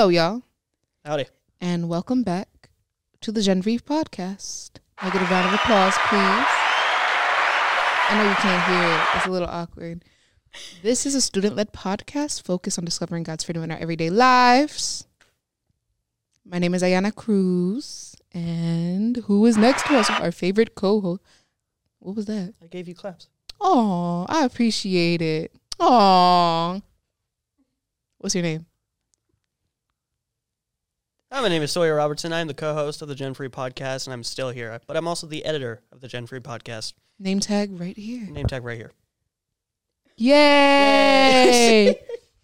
Hello, y'all, Howdy. and welcome back to the Gen Free podcast. I get a round of applause, please. I know you can't hear it, it's a little awkward. This is a student led podcast focused on discovering God's freedom in our everyday lives. My name is Ayana Cruz, and who is next to us? Our favorite co host. What was that? I gave you claps. Oh, I appreciate it. Oh, what's your name? Hi, my name is Sawyer Robertson. I'm the co-host of the Gen Free podcast, and I'm still here. But I'm also the editor of the Gen Free podcast. Name tag right here. Name tag right here. Yay!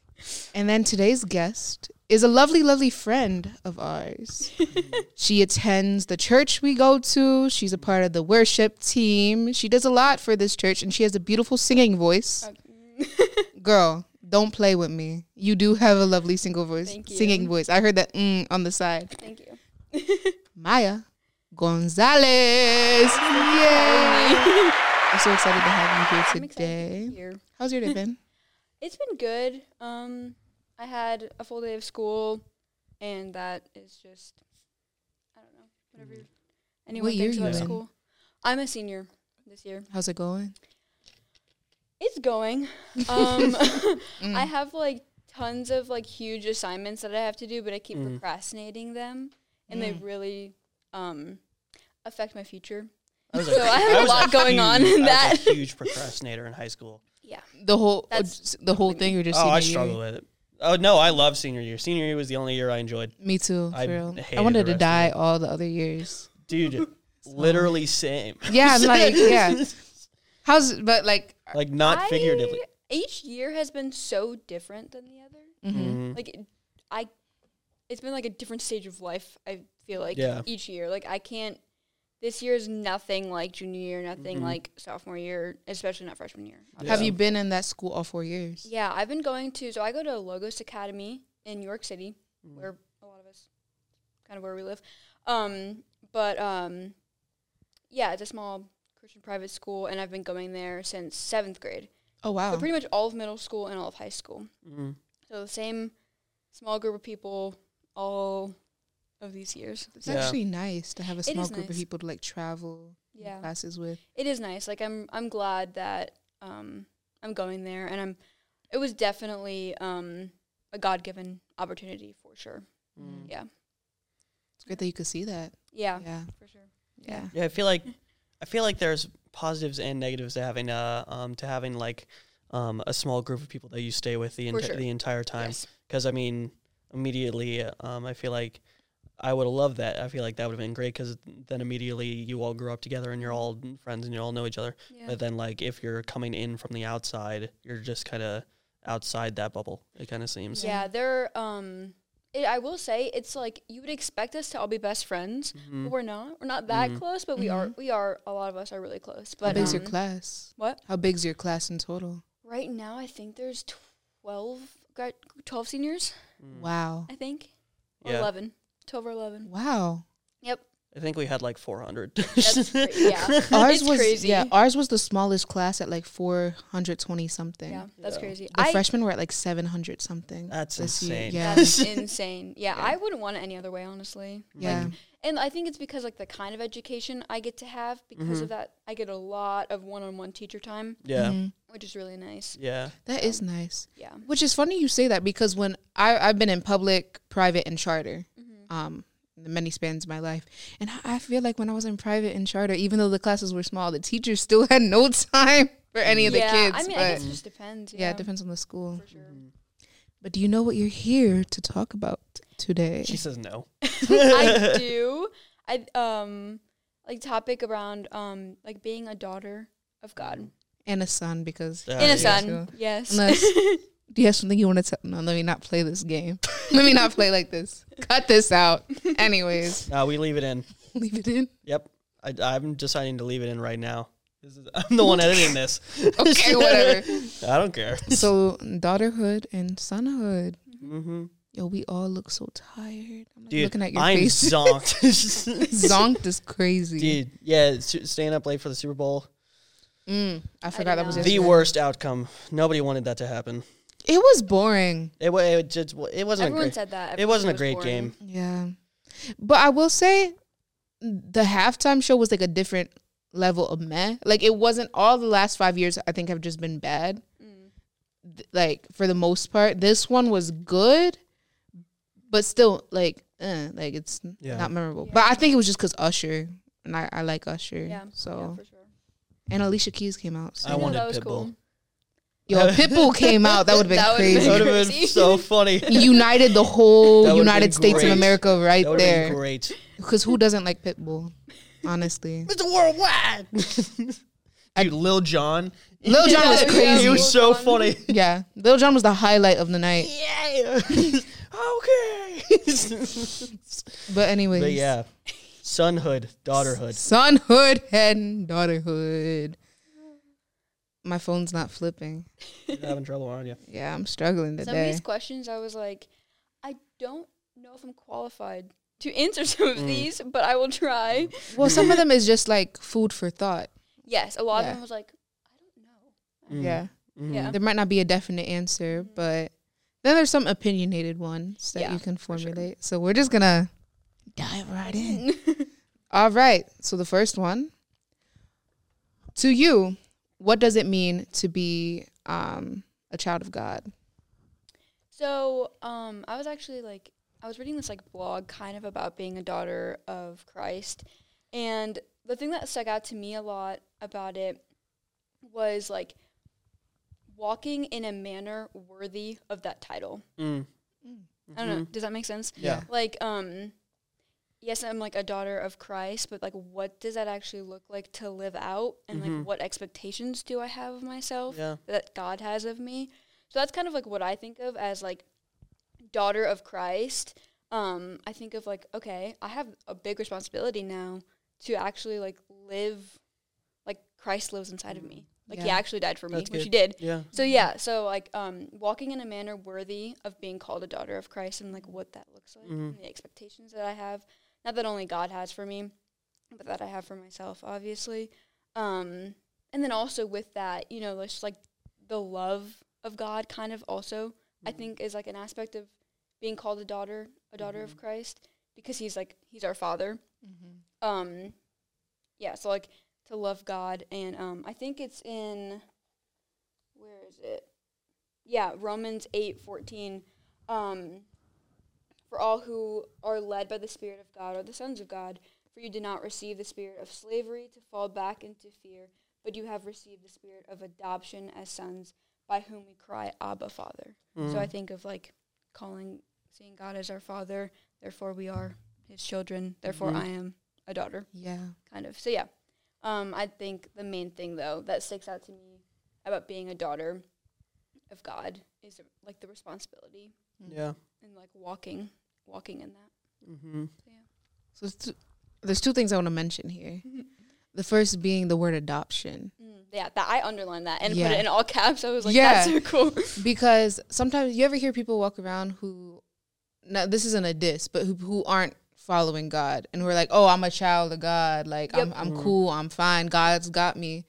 and then today's guest is a lovely, lovely friend of ours. she attends the church we go to. She's a part of the worship team. She does a lot for this church, and she has a beautiful singing voice. Girl, don't play with me. You do have a lovely single voice, singing voice. I heard that mm on the side. Thank you. Mya Gonzales. Yay! I'm so excited to have you here today. here. How's your day been? It's been good. Um, I had a full day of school, and that is just, I don't know, whatever anyone year thinks about in? school. I'm a senior this year. How's it going? It's going. Um, Mm. I have like tons of like huge assignments that I have to do, but I keep Mm. procrastinating them, and they Mm. really um affect my future. I So I have a was lot going on in I that. was a huge procrastinator in high school. Yeah. The whole That's the whole thing. You're just oh, senior I year? struggle with it. Oh no, I love senior year. Senior year was the only year I enjoyed. Me too. For I real. I wanted the to rest of die all the other years. Dude, literally same. Yeah, I'm like yeah. How's but like like not I- figuratively. Each year has been so different than the other. mhm. Mhm. like it- I it's been like a different stage of life I feel like Yeah. each year like I can't this year is nothing like junior year nothing Mhm. like sophomore year especially not freshman year Yeah. have you been in that school all four years? yeah I've been going to so I go to Logos Academy in New York City Mhm. where a lot of us kind of where we live um but um yeah it's a small Christian private school and I've been going there since 7th grade Oh wow. so pretty much all of middle school and all of high school Mhm. so the same small group of people all of these years. it's Yeah. actually nice to have a small is group of people to like travel Yeah. classes with. It is nice. Like I'm I'm glad that um I'm going there and I'm it was definitely um a God given opportunity for sure. Mhm. Yeah. It's great that you could see that. Yeah, Yeah. for sure. Yeah. Yeah, I feel like I feel like there's positives and negatives to having uh um to having like um a small group of people that you stay with the enti- sure. the entire time. Yes. Because I mean, immediately, um, I feel like I would have loved that. I feel like that would have been great because then immediately you all grew up together and you're all friends and you all know each other. Yeah. But then, like, if you're coming in from the outside, you're just kind of outside that bubble. It kind of seems. yeah, they're um it, I will say it's like you would expect us to all be best friends, Mhm. but we're not. We're not that Mhm. close, but we are we are a lot of us are really close. But How But big's your um, class? What? How big's your class in total? Right now I think there's 12 gra- 12 seniors. Mm. I think. Yeah. 11. 12 or 11. Wow. Yep. I think we had like 400. That's cra- yeah. Ours It's was crazy. yeah, ours was the smallest class at like 420 something. Yeah, that's Yeah. crazy. The I, freshmen were at like 700 something. That's this year. insane. Yeah. that's insane. Yeah, Yeah. I wouldn't want it any other way, honestly. yeah. Like, and I think it's because like the kind of education I get to have because Mhm. of that. I get a lot of one-on-one teacher time, yeah. Mhm. which is really nice. Yeah. That is nice. Yeah. Which is funny you say that because when I I've been in public, private, and charter, hmm um, the many spans of my life, and I- I feel like when I was in private and charter, even though the classes were small, the teachers still had no time for any of the yeah, kids. I mean, but I guess it just depends. yeah. Yeah, it depends on the school. for sure. Mhm. But do you know what you're here to talk about today? She says no. I do. I um like topic around um like being a daughter of God. And a son because Yeah, In a yeah. son, yes. Unless- do you have something you want to tell? No, let me not play this game. let me not play like this. Cut this out. Anyways, No, we leave it in. leave it in. Yep. I, I'm deciding to leave it in right now. This is, I'm the one editing this. Okay, whatever. I don't care. So daughterhood and sonhood. Mm-hmm. Yo, we all look so tired. I'm like Dude, looking at your I'm face. zonked. Zonked is crazy. Dude, yeah, su- staying up late for the Super Bowl. Mm, I forgot that was know. The yesterday. worst outcome. Nobody wanted that to happen. It was boring. It, wa- it just it wasn't a Everyone great. said that. It wasn't a great was game. Yeah. But I will say the halftime show was like a different level of meh. Like it wasn't all the last five years I think have just been bad. Mm. Th- Like for the most part. This one was good, but still like eh, like it's Yeah. not memorable. Yeah. But I think it was just because Usher. And I, I like Usher. Yeah. So yeah, for sure. and Alicia Keys came out. So. I know, wanted that was Pitbull. cool. Yo, Pitbull came out, that would have been That crazy. That would have been so funny. United the whole United been States of. America right there. that would have been there. great. Because who doesn't like Pitbull? Honestly. it's Worldwide. Dude, Lil Jon. Lil Jon was Yeah, crazy. He Lil was so funny. Yeah. Lil Jon was the highlight of the night. Yeah. okay. But anyways. but yeah, sonhood, daughterhood. Sonhood and daughterhood. My phone's not flipping. You're having trouble, aren't you? Yeah, I'm struggling today. Some of today. these questions, I was like, I don't know if I'm qualified to answer some of Mm. these, but I will try. Well, some of them is just like food for thought. Yes, a lot Yeah. of them was like, I don't know. Mm. Yeah. Mhm. Yeah. There might not be a definite answer, but then there's some opinionated ones that Yeah, you can for sure. formulate. So we're just gonna dive right in. All right. So the first one. To you, what does it mean to be um, a child of God? So, um, I was actually like, I was reading this like blog kind of about being a daughter of Christ, and the thing that stuck out to me a lot about it was like walking in a manner worthy of that title. Mm. I don't know. Mhm. Does that make sense? Yeah. Like, um, yes, I'm like a daughter of Christ, but like, what does that actually look like to live out, and Mhm. like, what expectations do I have of myself? Yeah. that God has of me. So that's kind of like what I think of as like daughter of Christ. Um, I think of like, okay, I have a big responsibility now to actually like live like Christ lives inside of me. Like he actually died for me, That's which he did. Yeah. So yeah, so like um walking in a manner worthy of being called a daughter of Christ and like what that looks like Mhm. and the expectations that I have. Not that only God has for me, but that I have for myself, obviously. Um and then also with that, you know, just like the love of God kind of also I Mm-hmm. think is like an aspect of being called a daughter, a daughter Mm-hmm. of Christ because he's like he's our father um yeah so like to love god and um i think it's in where is it yeah romans eight fourteen. um for all who are led by the spirit of god are the sons of god for you did not receive the spirit of slavery to fall back into fear but you have received the spirit of adoption as sons by whom we cry abba father so i Mhm. think of like calling seeing god as our father therefore we are his children therefore Mhm. i am a daughter Yeah. kind of so yeah um i think the main thing though that sticks out to me about being a daughter of god is like the responsibility Yeah. And like walking walking in that Mm-hmm. So it's two, there's two things I want to mention here. The first being the word adoption. mm, yeah that i underlined that and Yeah. put it in all caps i was like Yeah. that's so cool because sometimes you ever hear people walk around who now this isn't a diss but who, who aren't following god and who are like oh i'm a child of god like i'm, I'm Mhm. cool i'm fine god's got me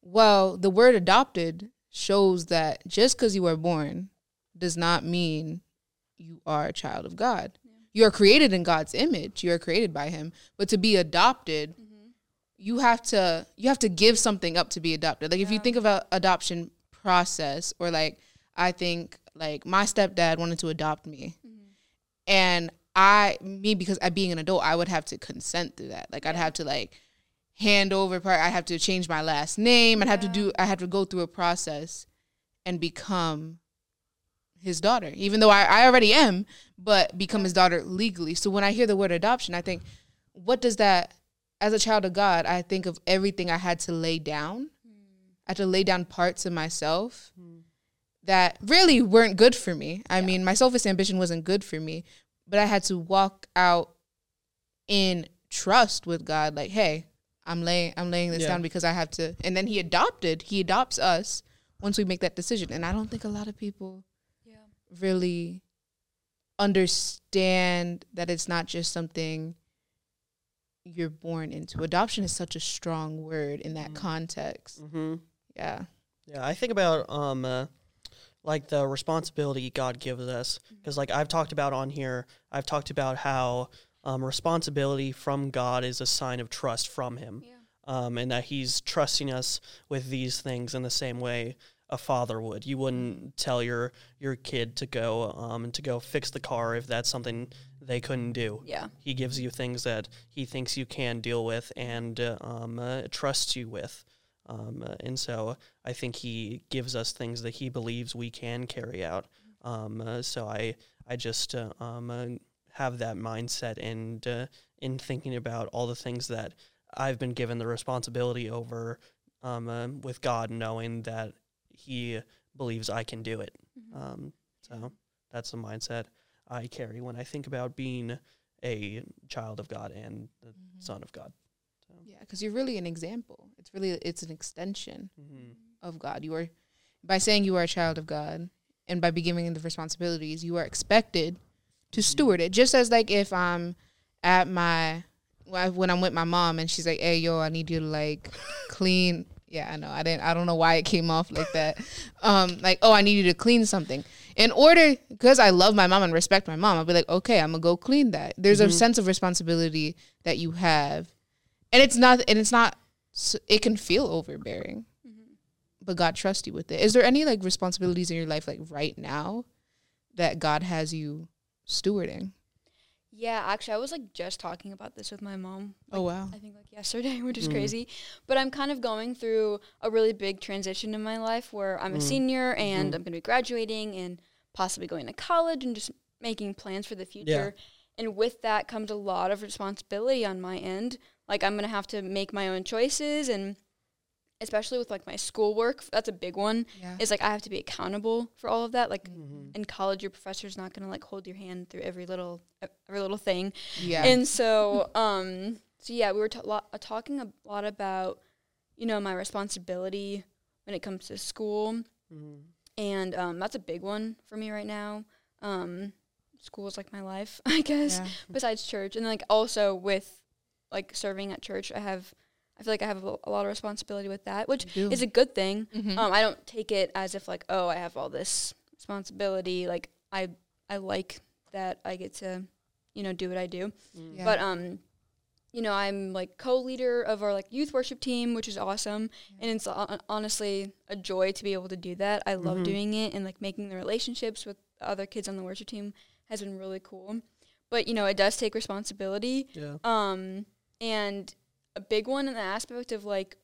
well the word adopted shows that just because you were born does not mean you are a child of god you are created in god's image you are created by him but to be adopted mm-hmm. you have to you have to give something up to be adopted. Like if you think of a adoption process or like I think like my stepdad wanted to adopt me. Mm-hmm. And I me because I being an adult, I would have to consent to that. Like I'd have to like hand over part I have to change my last name. I'd have to do I have to go through a process and become his daughter. Even though I, I already am, but become his daughter legally. So when I hear the word adoption, I think, what does that as a child of God, I think of everything I had to lay down. I had to lay down parts of myself that really weren't good for me. I Yeah. mean, my selfish ambition wasn't good for me, but I had to walk out in trust with God. Like, hey, I'm laying, I'm laying this Yeah. down because I have to. And then He adopted. He adopts us once we make that decision. And I don't think a lot of people really understand that it's not just something you're born into. Adoption is such a strong word in that Mm. context. Mm-hmm. Yeah. Yeah, I think about um, uh, like the responsibility God gives us. Because like I've talked about on here, I've talked about how um, responsibility from God is a sign of trust from Him, Yeah. um, and that He's trusting us with these things in the same way a father would. You wouldn't tell your your kid to go um, to go fix the car if that's something they couldn't do. Yeah. He gives you things that he thinks you can deal with and uh, um, uh, trusts you with. Um, uh, and so I think he gives us things that he believes we can carry out. Um, uh, so I I just uh, um, uh, have that mindset and uh, in thinking about all the things that I've been given the responsibility over um, uh, with God, knowing that He believes I can do it. Mm-hmm. Um, so that's the mindset I carry when I think about being a child of God and the Mm-hmm. son of God. Yeah, because you're really an example. It's really it's an extension Mm-hmm. of God. You are by saying you are a child of God, and by beginning the responsibilities, you are expected to steward it. Just as like if I'm at my when I'm with my mom and she's like, "Hey, yo, I need you to like clean." Yeah, I know. I didn't. I don't know why it came off like that. Um, like, oh, I need you to clean something. In order, because I love my mom and respect my mom, I'll be like, okay, I'm gonna go clean that. There's a sense of responsibility that you have, and it's not. And it's not. It can feel overbearing but God trusts you with it. Is there any like responsibilities in your life like right now that God has you stewarding? Yeah, actually, I was like just talking about this with my mom. Oh wow. I think like yesterday, which is Mm. crazy. But I'm kind of going through a really big transition in my life where I'm a Mm. senior and Mhm. I'm going to be graduating and possibly going to college and just making plans for the future. And with that comes a lot of responsibility on my end. Like I'm going to have to make my own choices and especially with like my schoolwork, that's a big one. Yeah. Is like I have to be accountable for all of that. Like Mm-hmm. in college your professor's not going to like hold your hand through every little every little thing. Yeah. And so, um, so yeah, we were ta- lo- uh, talking a lot about, you know, my responsibility when it comes to school, Mm-hmm. and um, that's a big one for me right now. Um, school is like my life, I guess, yeah. besides church, and like also with like serving at church, I have, I feel like I have a, a lot of responsibility with that, which is a good thing. Mhm. Um, I don't take it as if like, oh, I have all this responsibility. Like I, I like that I get to, you know, do what I do. Mm-hmm. Yeah. But um, you know, I'm like co-leader of our like youth worship team, which is awesome, and it's hon- honestly a joy to be able to do that. I love Mhm. doing it, and like making the relationships with other kids on the worship team has been really cool. But you know, it does take responsibility. Yeah. Um, and a big one in the aspect of like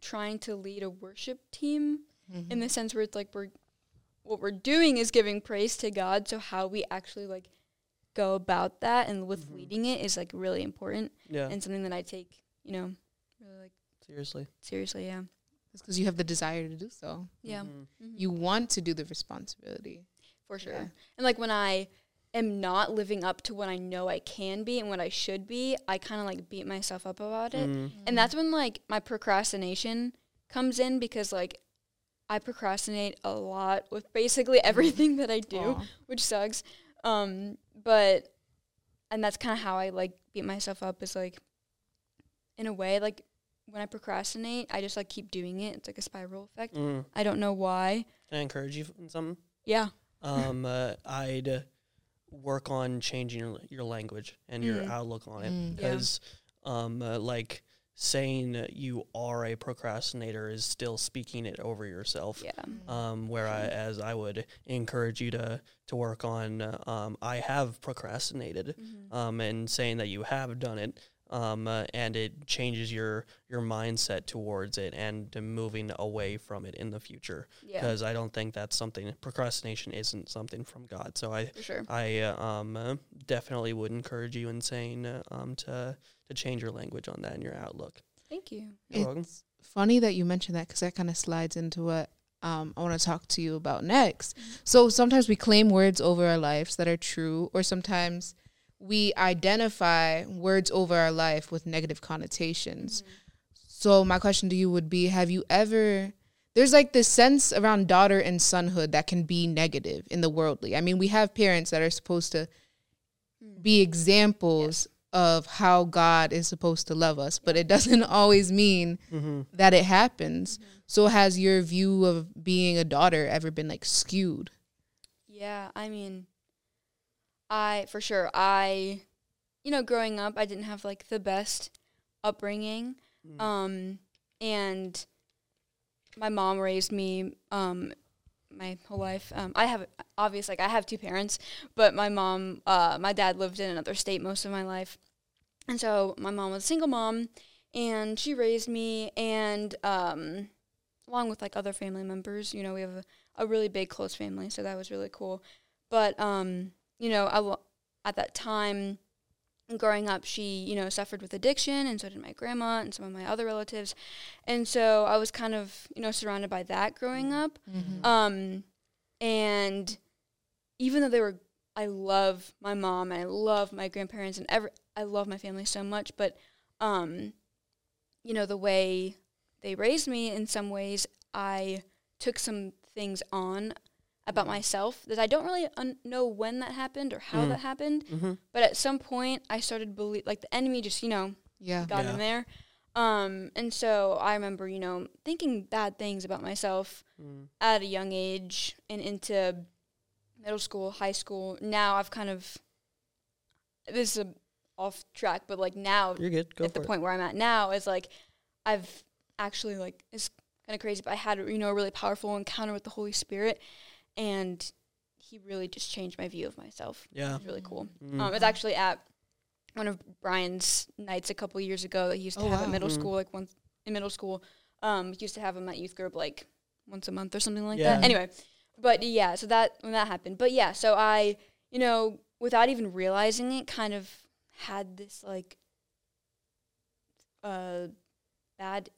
trying to lead a worship team Mhm. in the sense where it's like we're what we're doing is giving praise to God. So how we actually like go about that and with Mhm. leading it is like really important Yeah. and something that I take, you know, really like Seriously. seriously. Yeah. It's because you have the desire to do so. Yeah. Mhm. Mhm. You want to do the responsibility. for sure. Yeah. And like when I am not living up to what I know I can be and what I should be, I kind of like beat myself up about it. Mhm. And that's when like my procrastination comes in because like I procrastinate a lot with basically everything that I do, Aw. which sucks. Um, but and that's kind of how I like beat myself up is like in a way like when I procrastinate, I just like keep doing it. It's like a spiral effect. Mhm. I don't know why. Can I encourage you in something? Yeah. Um, uh, I'd work on changing your your language and your Mm. outlook on it Mm. Yeah. because, um, uh, like saying that you are a procrastinator is still speaking it over yourself. Yeah. Um, whereas I as I would encourage you to to work on. Uh, um, I have procrastinated. Mhm. Um, and saying that you have done it. Um, uh, and it changes your your mindset towards it and moving away from it in the future Yeah. because I don't think that's something procrastination isn't something from God. So I sure. I uh, um uh, definitely would encourage you in saying uh, um to to change your language on that and your outlook. Thank you. You're welcome. It's funny that you mentioned that because that kind of slides into what um, I want to talk to you about next. So sometimes we claim words over our lives that are true, or sometimes we identify words over our life with negative connotations. So my question to you would be: Have you ever? There's like this sense around daughter and sonhood that can be negative in the worldly. I mean, we have parents that are supposed to Mm. be examples of how God is supposed to love us, but it doesn't always mean Mm-hmm. that it happens. So has your view of being a daughter ever been like skewed? Yeah, I mean, I for sure I, you know, growing up, I didn't have like the best upbringing, Mm. um, and my mom raised me um my whole life. Um, I have obviously like I have two parents, but my mom, uh, my dad lived in another state most of my life, and so my mom was a single mom, and she raised me, and um, along with like other family members, you know, we have a, a really big close family, so that was really cool. But um, you know, I at that time growing up, she, you know, suffered with addiction, and so did my grandma and some of my other relatives. And so I was kind of, you know, surrounded by that growing up. Um, and even though they were, I love my mom and I love my grandparents and every, I love my family so much, but, um, you know, the way they raised me in some ways, I took some things on about myself that I don't really un- know when that happened or how Mm. that happened. Mm-hmm. But at some point, I started believe like the enemy just you know Yeah. got Yeah. in there. Um, and so I remember you know thinking bad things about myself Mm. at a young age and into middle school, high school. Now I've kind of this is a off track, but like now You're good. Go at for the it. point where I'm at now is like I've actually like it's kind of crazy, but I had you know a really powerful encounter with the Holy Spirit, and he really just changed my view of myself. Yeah. It was really cool. Mm. Um, it's actually at one of Brian's nights a couple years ago that he used to Oh, have wow. at middle Mm. school, like once in middle school. Um, he used to have him at youth group like once a month or something like Yeah. that. Anyway, but yeah, so that when that happened, but yeah, so I, you know, without even realizing it, kind of had this like uh bad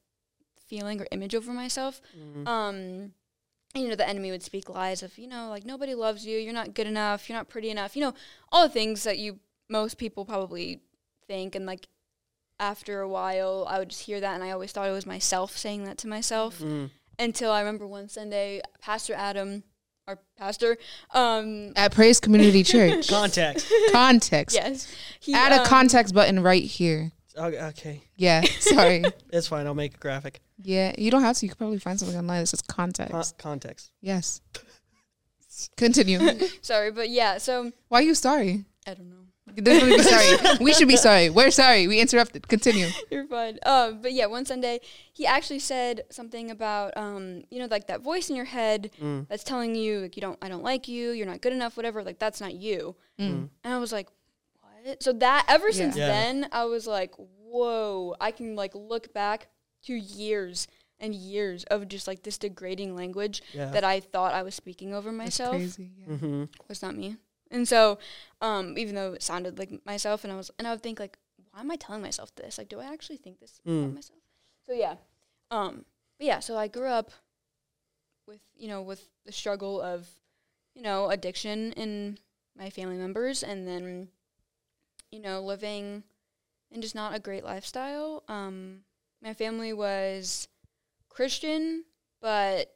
feeling or image over myself Mm. um and, you know the enemy would speak lies of you know like nobody loves you you're not good enough you're not pretty enough you know all the things that you most people probably think and like after a while i would just hear that and i always thought it was myself saying that to myself Mm. until i remember one sunday pastor adam our pastor um At Praise Community Church. Context. context. yes he, Add a um, context button right here. Okay, okay. Yeah. Sorry. It's fine. I'll make a graphic. yeah. You don't have to. You could probably find something online that says Con- context. context. yes. Continue. sorry but yeah so Why are you sorry? i don't know There's no need to be sorry. We should be sorry. We're sorry. We interrupted. Continue. You're fine. Um, but yeah, one Sunday he actually said something about um, you know, like that voice in your head Mm. that's telling you like you don't, I don't like you, you're not good enough, whatever. Like that's not you. Mm. And I was like, what? So that ever since Yeah. then, I was like, whoa. I can like look back to years and years of just like this degrading language Yeah. that I thought I was speaking over That's myself crazy. Yeah. mm-hmm. was not me. And so, um, even though it sounded like myself, and I was, and I would think like, why am I telling myself this? Like, do I actually think this about Mm. myself? So yeah, um, but yeah, so I grew up with you know with the struggle of you know addiction in my family members, and then you know living in just not a great lifestyle. Um, my family was Christian, but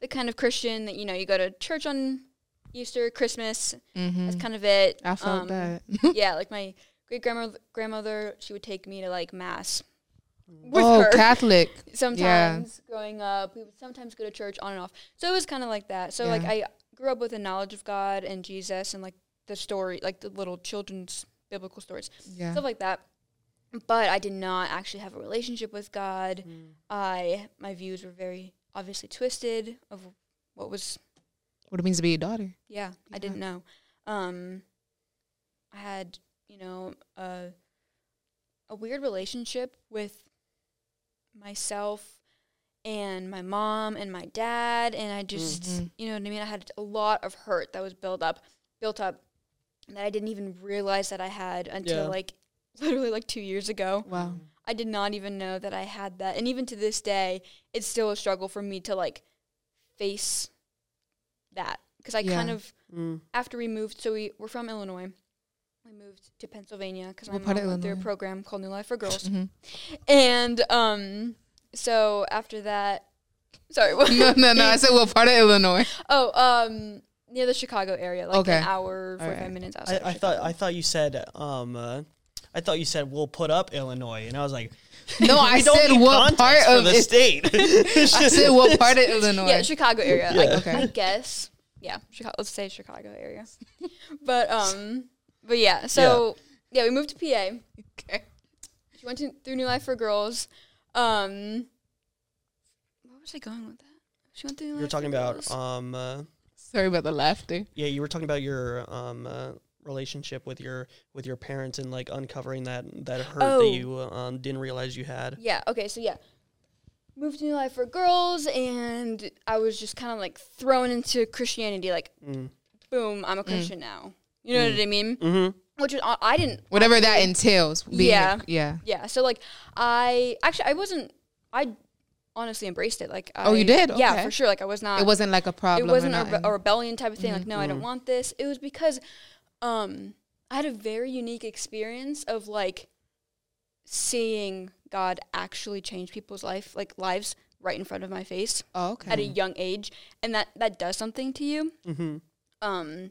the kind of Christian that you know you go to church on Easter, Christmas. Mm-hmm. That's kind of it. I felt Um, that. yeah, like my great grandmother, grandmother, she would take me to like mass with oh, her. Catholic. sometimes growing up, we would sometimes go to church on and off. So it was kind of like that. So like I grew up with a knowledge of God and Jesus and like the story, like the little children's biblical stories, Yeah. stuff like that. But I did not actually have a relationship with God. Mm. I my views were very obviously twisted of what was What it means to be a daughter. yeah, I didn't know. Um, I had, you know, a a weird relationship with myself and my mom and my dad, and I just, Mhm. you know what I mean. I had a lot of hurt that was built up, built up, that I didn't even realize that I had until Yeah. like literally like two years ago. Wow. I did not even know that I had that. And even to this day, it's still a struggle for me to like face that. Because I kind of, Mm. after we moved, so we were from Illinois. We moved to Pennsylvania because my mom went through a program called New Life for Girls. hmm and um, so after that, sorry, what? no, no, no. I said, what part of Illinois? oh, um, near the Chicago area, like Okay. an hour, forty five Alright. minutes I, outside. I of thought I thought you said um uh, I thought you said we'll put up Illinois, and I was like, No, I don't said need what part of the it- state. I said what part of Illinois? yeah, Chicago area. Yeah. I, Okay. I guess. Yeah, Chicago. Let's say Chicago area. but um, but yeah. So yeah, we moved to PA. Okay. She went to, through New Life for Girls. Um, where was I going with that? She went through. New You're Life talking for about Girls. um uh, Sorry about the laughter. yeah, you were talking about your um uh, relationship with your with your parents and like uncovering that that hurt Oh. that you um didn't realize you had. Yeah. Okay. So yeah, moved to New Life for Girls, and I was just kind of like thrown into Christianity. Like, Mm. boom, I'm a Christian now. You know what I mean? Mm-hmm. Which is I I didn't. Whatever that entails. Being Yeah. A, yeah. Yeah. So like, I actually I wasn't. I honestly embraced it. Like, Oh, you I- did? Yeah, Okay. for sure. Like, I was not. It wasn't like a problem. It wasn't a, re- a rebellion type of thing. Like, Mhm. no, I don't want this. It was because, um, I had a very unique experience of like seeing God actually change people's life, like lives, right in front of my face oh, okay. at a young age, and that that does something to you. Mm-hmm. Um,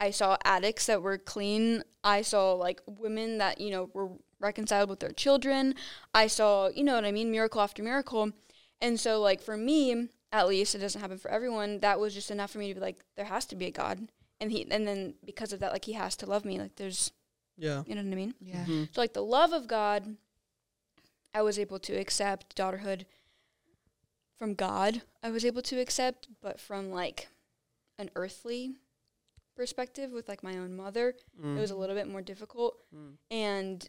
I saw addicts that were clean. I saw like women that you know were reconciled with their children. I saw, you know what I mean, miracle after miracle. And so, like for me, at least, it doesn't happen for everyone. That was just enough for me to be like, there has to be a God, and he, and then because of that, like he has to love me. Like there's, Yeah. you know what I mean. yeah. hmm So like the love of God, I was able to accept daughterhood from God. I was able to accept, but from like an earthly perspective with like my own mother, it was a little bit more difficult. Mm. And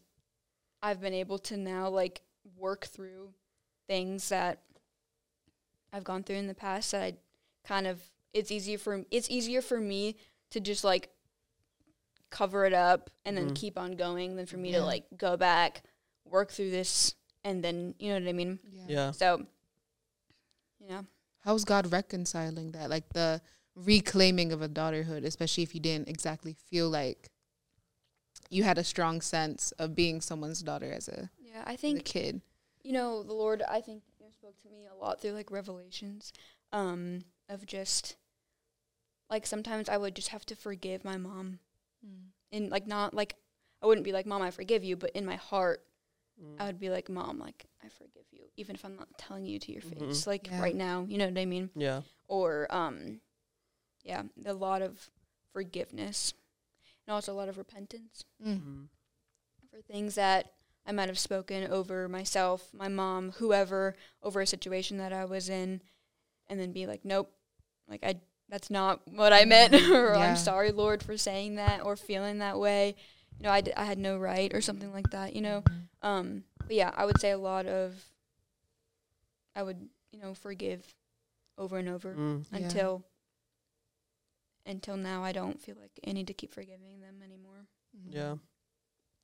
I've been able to now like work through things that I've gone through in the past that I kind of it's easier for it's easier for me to just like cover it up and then Mhm. keep on going than for me Yeah. to like go back, work through this and then you know what I mean? yeah. Yeah. So you know. How's God reconciling that? Like the reclaiming of a daughterhood, especially if you didn't exactly feel like you had a strong sense of being someone's daughter as a, Yeah, I as a think kid. you know the lord i think you know, spoke to me a lot through like revelations um of just like sometimes i would just have to forgive my mom and like not like i wouldn't be like mom i forgive you but in my heart Mm. i would be like mom like i forgive you even if i'm not telling you to your Mhm. face like Yeah. right now you know what i mean Yeah. or um yeah a lot of forgiveness and also a lot of repentance Mm. Mm. for things that I might have spoken over myself, my mom, whoever, over a situation that I was in, and then be like, nope, like I, that's not what I meant, or Yeah. I'm sorry, Lord, for saying that or feeling that way. You know, I, d- I had no right or something like that. You know, um, but yeah, I would say a lot of, I would, you know, forgive over and over Mm. Yeah. until, until now, I don't feel like I need to keep forgiving them anymore. Mhm. Yeah.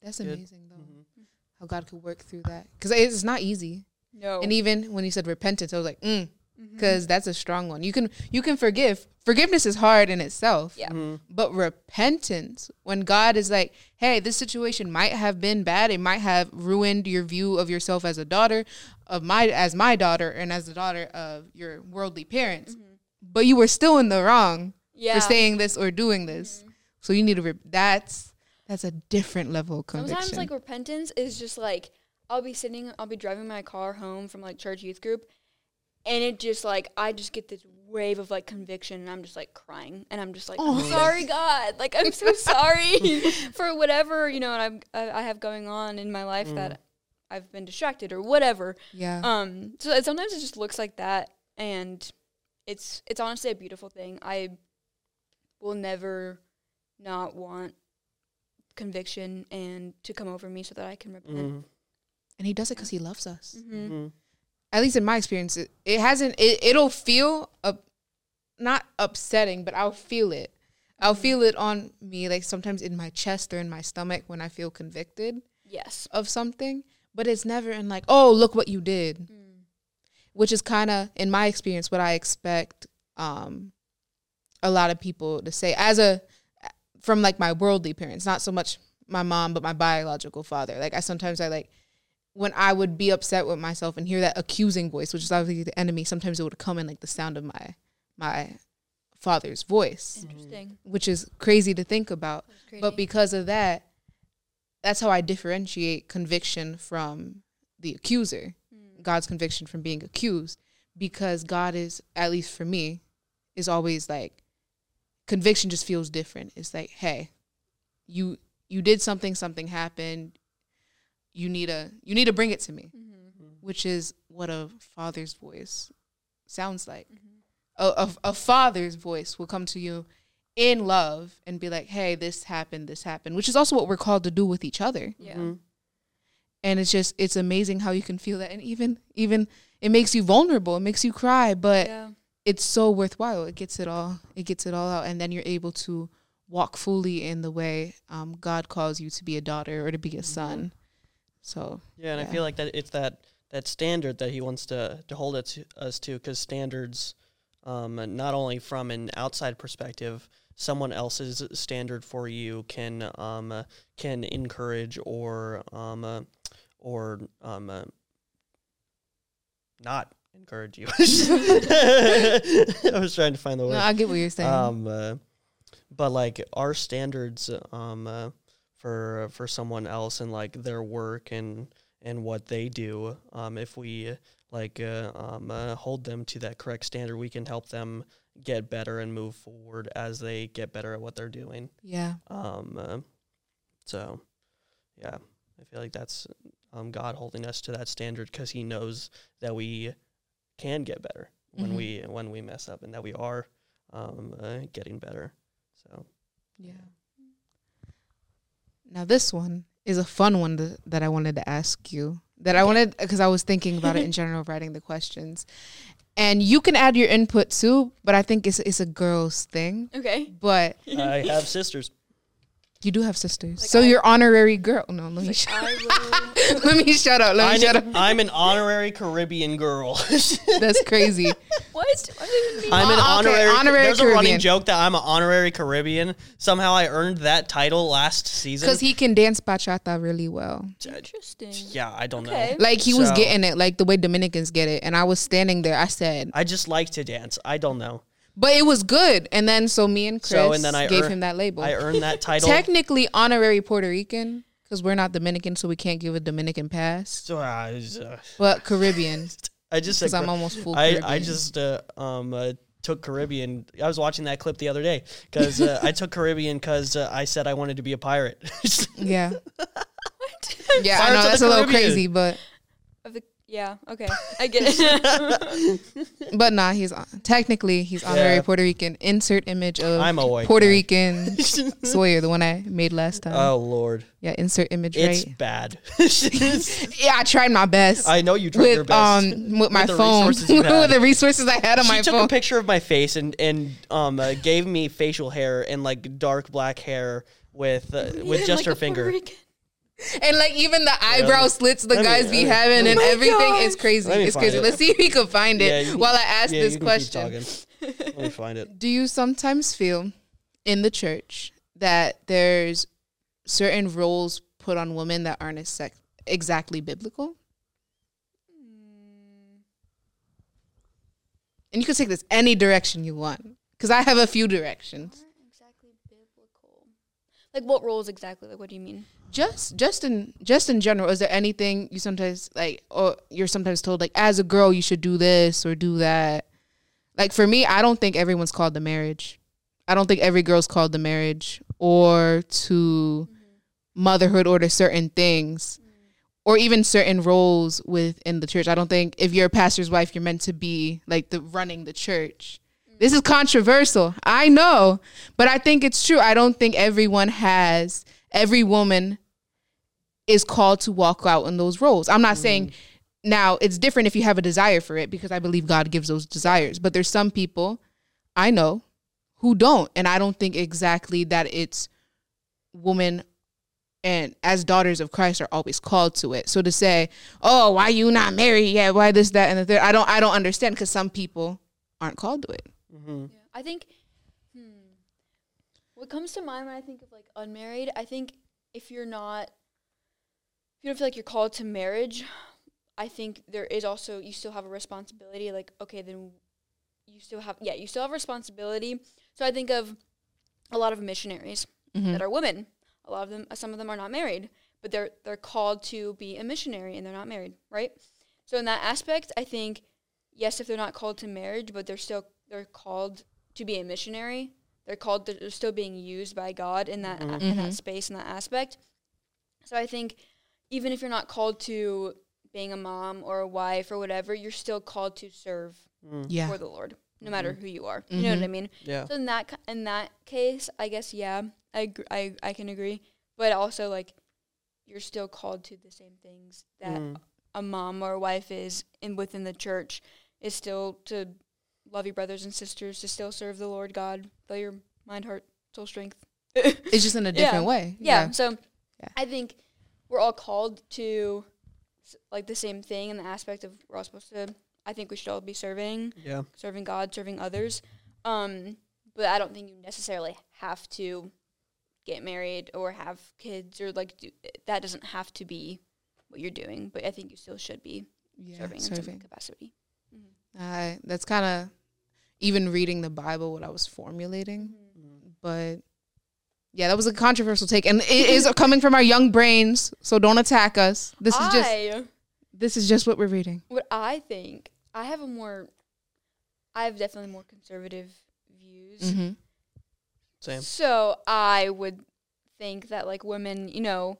That's Good. amazing though. Mhm. How God could work through that. Because it's not easy. No, And even when you said repentance, I was like, mm, because that's a strong one. You can you can forgive. Forgiveness is hard in itself. Yeah. Mhm. But repentance, when God is like, hey, this situation might have been bad, it might have ruined your view of yourself as a daughter, of my as my daughter, and as the daughter of your worldly parents. But you were still in the wrong yeah. for saying this or doing this. So you need to. Re- that's that's a different level of conviction. Sometimes like repentance is just like I'll be sitting, I'll be driving my car home from like church youth group, and it just like I just get this wave of like conviction, and I'm just like crying, and I'm just like, Oh. I'm sorry, God, like I'm so sorry for whatever you know, and I'm I I have going on in my life that I've been distracted or whatever. yeah. Um, so sometimes it just looks like that, and it's it's honestly a beautiful thing. I will never not want conviction and to come over me so that I can repent. Mhm. and he does it because he loves us. Mm-hmm. Mhm. At least in my experience, it, it hasn't. It, it'll feel up, not upsetting, but I'll feel it. I'll feel it on me, like sometimes in my chest or in my stomach when I feel convicted Yes. of something. But it's never in like, oh, look what you did, Mm. which is kind of, in my experience, what I expect um, a lot of people to say as a from like my worldly parents, not so much my mom, but my biological father. Like I sometimes I like when I would be upset with myself and hear that accusing voice, which is obviously the enemy. Sometimes it would come in like the sound of my my father's voice, Interesting. which is crazy to think about. But because of that, that's how I differentiate conviction from the accuser. Mm. God's conviction from being accused because God is at least for me is always like conviction just feels different. It's like, hey, you you did something, something happened. You need a you need to bring it to me, Mhm. which is what a father's voice sounds like. Mhm. A, a, a father's voice will come to you in love and be like, "Hey, this happened, this happened," which is also what we're called to do with each other Yeah. Mhm. and it's just it's amazing how you can feel that and even even it makes you vulnerable it makes you cry but Yeah. It's so worthwhile. It gets it all it gets it all out and then you're able to walk fully in the way um, god calls you to be a daughter or to be a son. So Yeah, and I feel like that it's that that standard that he wants to to hold to, us to, because standards, um, not only from an outside perspective, someone else's standard for you can um can encourage or um or um not encourage you. I was trying to find the no, word. i get what you're saying Um, uh, but like our standards, um, uh, for for someone else and like their work and and what they do, um, if we like uh, um, uh, hold them to that correct standard, we can help them get better and move forward as they get better at what they're doing. yeah Um, uh, so, yeah, I feel like that's um, God holding us to that standard because He knows that we can get better when Mhm. we when we mess up and that we are um, uh, getting better. So, yeah now this one is a fun one to, that i wanted to ask you that i wanted because i was thinking about it in general writing the questions and you can add your input too but i think it's it's a girl's thing Okay. but I have sisters. You do have sisters, Like so I- you're honorary girl. No, let me Like, shut. I will. let me shut up. Let me I'm shut up. an, I'm an honorary Caribbean girl. That's crazy. what? What does it even mean? I'm an Oh, okay, honorary. honorary there's a running joke that I'm an honorary Caribbean. Somehow I earned that title last season. Because he can dance bachata really well. Interesting. yeah, I don't Okay. know. Like he was So- getting it, like the way Dominicans get it. And I was standing there. I said, I just like to dance. I don't know. But it was good. And then so me and Chris So, and then I gave earn- him that label. I earned that title. Technically honorary Puerto Rican because we're not Dominican, so we can't give a Dominican pass. So, uh, uh, But Caribbean I just because I'm almost full. I, I just uh, um uh, took Caribbean. I was watching that clip the other day because uh, I took Caribbean because uh, I said I wanted to be a pirate. yeah yeah. I know that's a little crazy, but yeah. Okay. I get it. but nah, he's technically he's honorary Yeah. Puerto Rican. Insert image of I'm a white Puerto guy. Rican Sawyer, the one I made last time. oh Lord, yeah, insert image it's right. bad. Yeah, I tried my best I know you tried your best. um with my With the phone resources you with the resources I had on she my took a picture of my face and and um uh, gave me facial hair and like dark black hair with uh, with just like her a Puerto finger. Rican. And like even the eyebrow slits the Let me- guys be me- having oh and everything Oh is crazy. It's crazy. it. Let's see if we can find it Yeah, can- while I ask Yeah, this question. Let me find it. Do you sometimes feel in the church that there's certain roles put on women that aren't exact- exactly biblical? And you can take this any direction you want. Because I have a few directions. Aren't exactly biblical. Like what roles exactly? Like what do you mean? Just just in just in general, is there anything you sometimes like or you're sometimes told like as a girl you should do this or do that? Like for me, I don't think everyone's called to marriage. I don't think every girl's called to marriage or to mm-hmm. motherhood or to certain things mm. or even certain roles within the church. I don't think if you're a pastor's wife, you're meant to be like the running the church. This is controversial. I know, but I think it's true. I don't think everyone has every woman is called to walk out in those roles. I'm not saying mm. now it's different if you have a desire for it because I believe God gives those desires. But there's some people I know who don't, and I don't think exactly that it's women and as daughters of Christ are always called to it. So to say, "Oh, why you not married yet? Why this, that, and the third? I don't, I don't understand because some people aren't called to it. Hmm Yeah, I think. Hmm. What comes to mind when I think of like unmarried, I think if you're not, if you don't feel like you're called to marriage, I think there is also you still have a responsibility. Like, okay, then you still have yeah you still have responsibility. So I think of a lot of missionaries Mhm. that are women. A lot of them, some of them are not married, but they're they're called to be a missionary and they're not married, right? So in that aspect, I think yes, if they're not called to marriage, but they're still they're called to be a missionary. They're called. They're still being used by God in that Mhm. in that Mhm. space in that aspect. So I think even if you're not called to being a mom or a wife or whatever, you're still called to serve Mm. Yeah. for the Lord, no matter Mhm. who you are. You know what I Mhm. mean? Yeah. So in that in that case, I guess yeah, I gr- I I can agree, but also like you're still called to the same things that Mm. a mom or a wife is in within the church is still to love your brothers and sisters, to still serve the Lord God, by your mind, heart, soul, strength. It's just in a Yeah. different way. yeah. So Yeah. I think we're all called to like the same thing in the aspect of we're all supposed to. I think we should all be serving Yeah. serving God, serving others. Um, but I don't think you necessarily have to get married or have kids or like do, that doesn't have to be what you're doing. But I think you still should be Yeah, serving, in some serving. capacity. I that's kind of even reading the Bible what I was formulating, Mm. but yeah, that was a controversial take, and it is coming from our young brains. So don't attack us. This is just this is just what we're reading. what I think. I have a more, I have definitely more conservative views. Mm-hmm. Same. So I would think that like women, you know,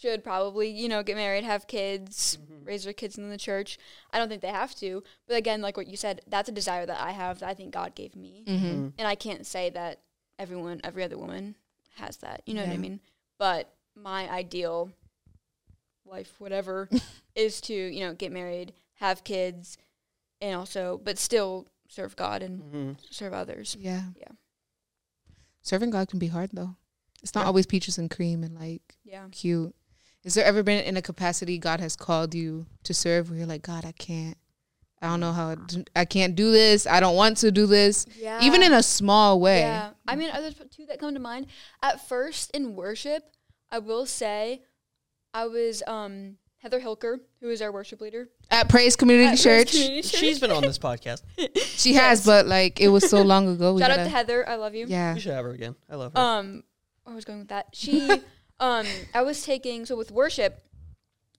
should probably, you know, get married, have kids, Mhm. raise their kids in the church. I don't think they have to. But again, like what you said, that's a desire that I have that I think God gave me. Mm-hmm. Mm. And I can't say that everyone, every other woman has that. You know what I mean? But my ideal life, whatever, is to, you know, get married, have kids, and also, but still serve God and Mhm. serve others. Yeah. Yeah. Serving God can be hard though. It's not Yeah. always peaches and cream and like Yeah. cute. Is there ever been in a capacity God has called you to serve where you're like, God, I can't. I don't know how I can't do this. I don't want to do this. Yeah. Even in a small way. Yeah, I mean, other two that come to mind. At first, in worship, I will say, I was um, Heather Hilker, who is our worship leader At Praise Community at Praise Church. She's been on this podcast. She has, but like it was so long ago. We Shout out gotta- to Heather, I love you. Yeah. We should have her again. I love her. Um, where was going with that? She, um, I was taking so with worship,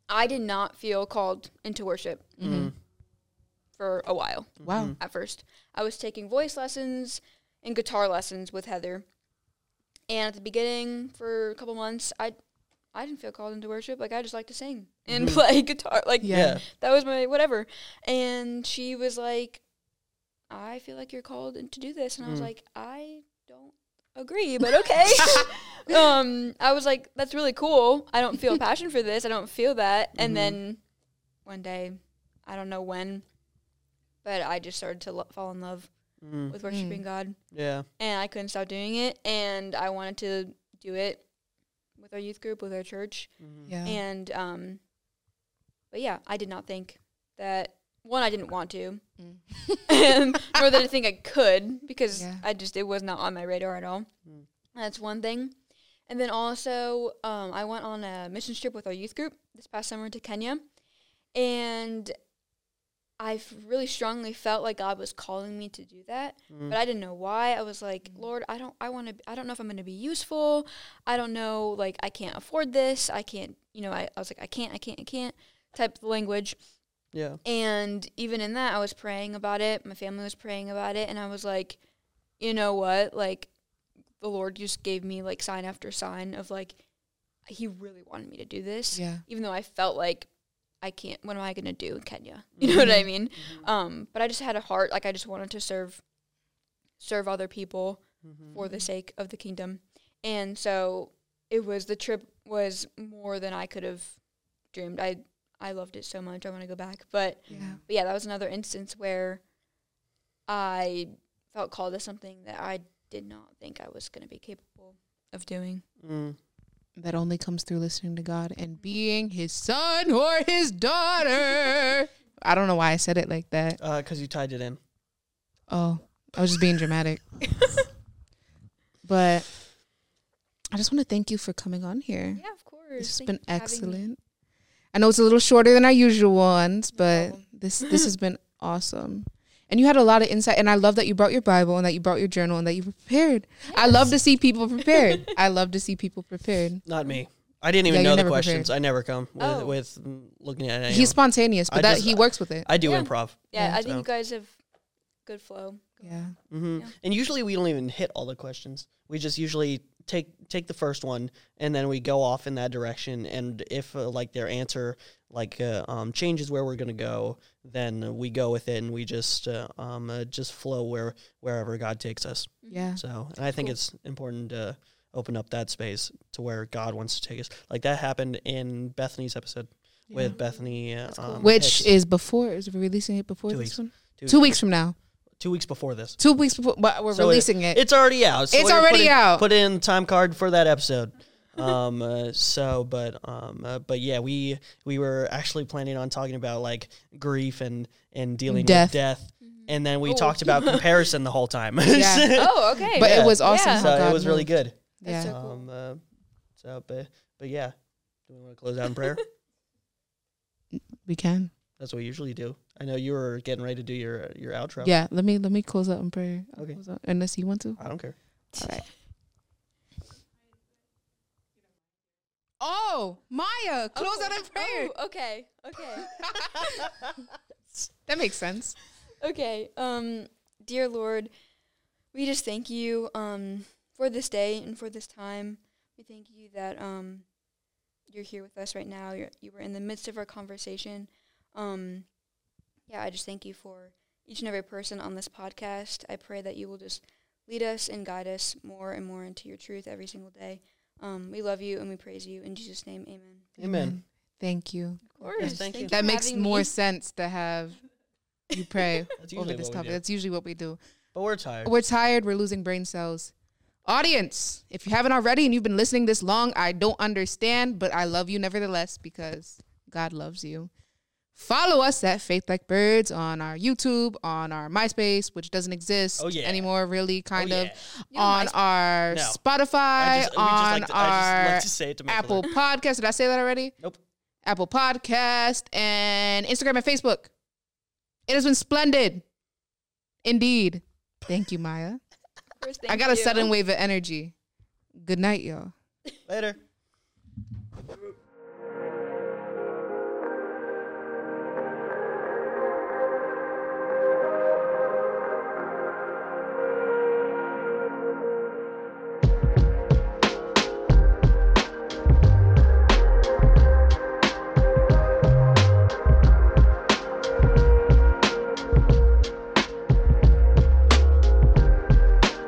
I did not feel called into worship Mhm. for a while. Wow. Mhm. at first. I was taking voice lessons and guitar lessons with Heather. And at the beginning, for a couple months, I I didn't feel called into worship. Like I just like to sing and Mhm. play guitar. Like Yeah. Yeah. that was my whatever. And she was like, I feel like you're called to do this. And I was Mm. like, I don't agree, but okay. um, I was like, that's really cool. I don't feel passion for this. I don't feel that. And then one day, I don't know when, but I just started to lo- fall in love Mm. with worshiping God, Yeah. and I couldn't stop doing it. And I wanted to do it with our youth group, with our church, Mhm. Yeah. and um, but yeah, I did not think that one I didn't want to, Mm. and nor that I think I could because Yeah. I just it was not on my radar at all. Mm. That's one thing. And then also, um, I went on a mission trip with our youth group this past summer to Kenya, and I really strongly felt like God was calling me to do that, Mm. but I didn't know why. I was like, Lord, I don't, I want to, I don't know if I'm going to be useful. I don't know, like, I can't afford this. I can't, you know, I, I was like, I can't, I can't, I can't type of language. Yeah. And even in that, I was praying about it. My family was praying about it. And I was like, you know what? Like, the Lord just gave me like sign after sign of like, He really wanted me to do this. Yeah. Even though I felt like I can't, what am I going to do in Kenya? You know what I mean? Mhm. Um, but I just had a heart, like, I just wanted to serve, serve other people Mhm. for the sake of the kingdom. And so it was, the trip was more than I could have dreamed. I, I loved it so much. I want to go back. But Yeah. but yeah, that was another instance where I felt called to something that I did not think I was going to be capable of doing. Mm. That only comes through listening to God and being his son or his daughter. I don't know why I said it like that. Uh, cause you tied it in. Oh, I was just being dramatic. but I just want to thank you for coming on here. Yeah, of course. This has Thank been you for having me. excellent. I know it's a little shorter than our usual ones, but problem. this this has been awesome. and you had a lot of insight. And I love that you brought your Bible and that you brought your journal and that you were prepared. I love to see people prepared. I love to see people prepared. Not me. I didn't even Yeah, know the never questions. I never come with, Oh. with looking at it. He's spontaneous, but I that just- he works with it. I do Yeah. improv. Yeah, Yeah. I think you guys have good flow. yeah. hmm Yeah. And usually we don't even hit all the questions. We just usually take take the first one and then we go off in that direction. And if uh, like their answer like uh, um, changes where we're gonna go, then we go with it and we just uh, um uh, just flow where wherever God takes us. Yeah. So and I think Cool. it's important to open up that space to where God wants to take us. Like that happened in Bethany's episode with Bethany, uh, cool. um, Which Hicks. is before, is releasing it before Two this weeks. one? two, Two weeks from now. Two weeks before this. Two weeks before, but we're So releasing it. It's already out. So It's we're already putting- out. Put in time card for that episode. um. Uh, so, but um. Uh, but yeah, we we were actually planning on talking about like grief and and dealing Death. with death, and then we Oh. talked about comparison the whole time. Yeah. Oh, okay. but yeah. it was awesome. Yeah. how so God it was really moved. good. That's Yeah. so cool. Um. Uh, so, but but yeah, do we want to close out in prayer? We can. That's what we usually do. I know you were getting ready to do your your outro. Yeah. Let me let me close out in prayer. I'll Okay. close out- Unless you want to. I don't care. All right. Oh, Mya, close out in prayer. Oh, okay. Okay. That makes sense. Okay. Um, dear Lord, we just thank you um for this day and for this time. We thank you that um you're here with us right now. You're, you were in the midst of our conversation. Um, yeah, I just thank you for each and every person on this podcast. I pray that you will just lead us and guide us more and more into your truth every single day. Um, we love you and we praise you in Jesus' name. Amen. Amen. Thank you. Of course. Yes, thank you. That makes more me. sense to have you pray over this topic. That's usually what we do. But we're tired. We're tired. We're losing brain cells. Audience, if you haven't already and you've been listening this long, I don't understand, but I love you nevertheless because God loves you. Follow us at Faith Like Birds on our YouTube, on our MySpace, which doesn't exist Oh, yeah. anymore, really, oh, kind Oh, of, yeah. On MySpace? our No. Spotify, I just, we on like to, our like to say it to make Apple sure. Podcast. Did I say that already? Nope. Apple Podcast and Instagram and Facebook. It has been splendid. Indeed. Thank you, Mya. Of course, I thank got a sudden wave of energy. Good night, y'all. Later.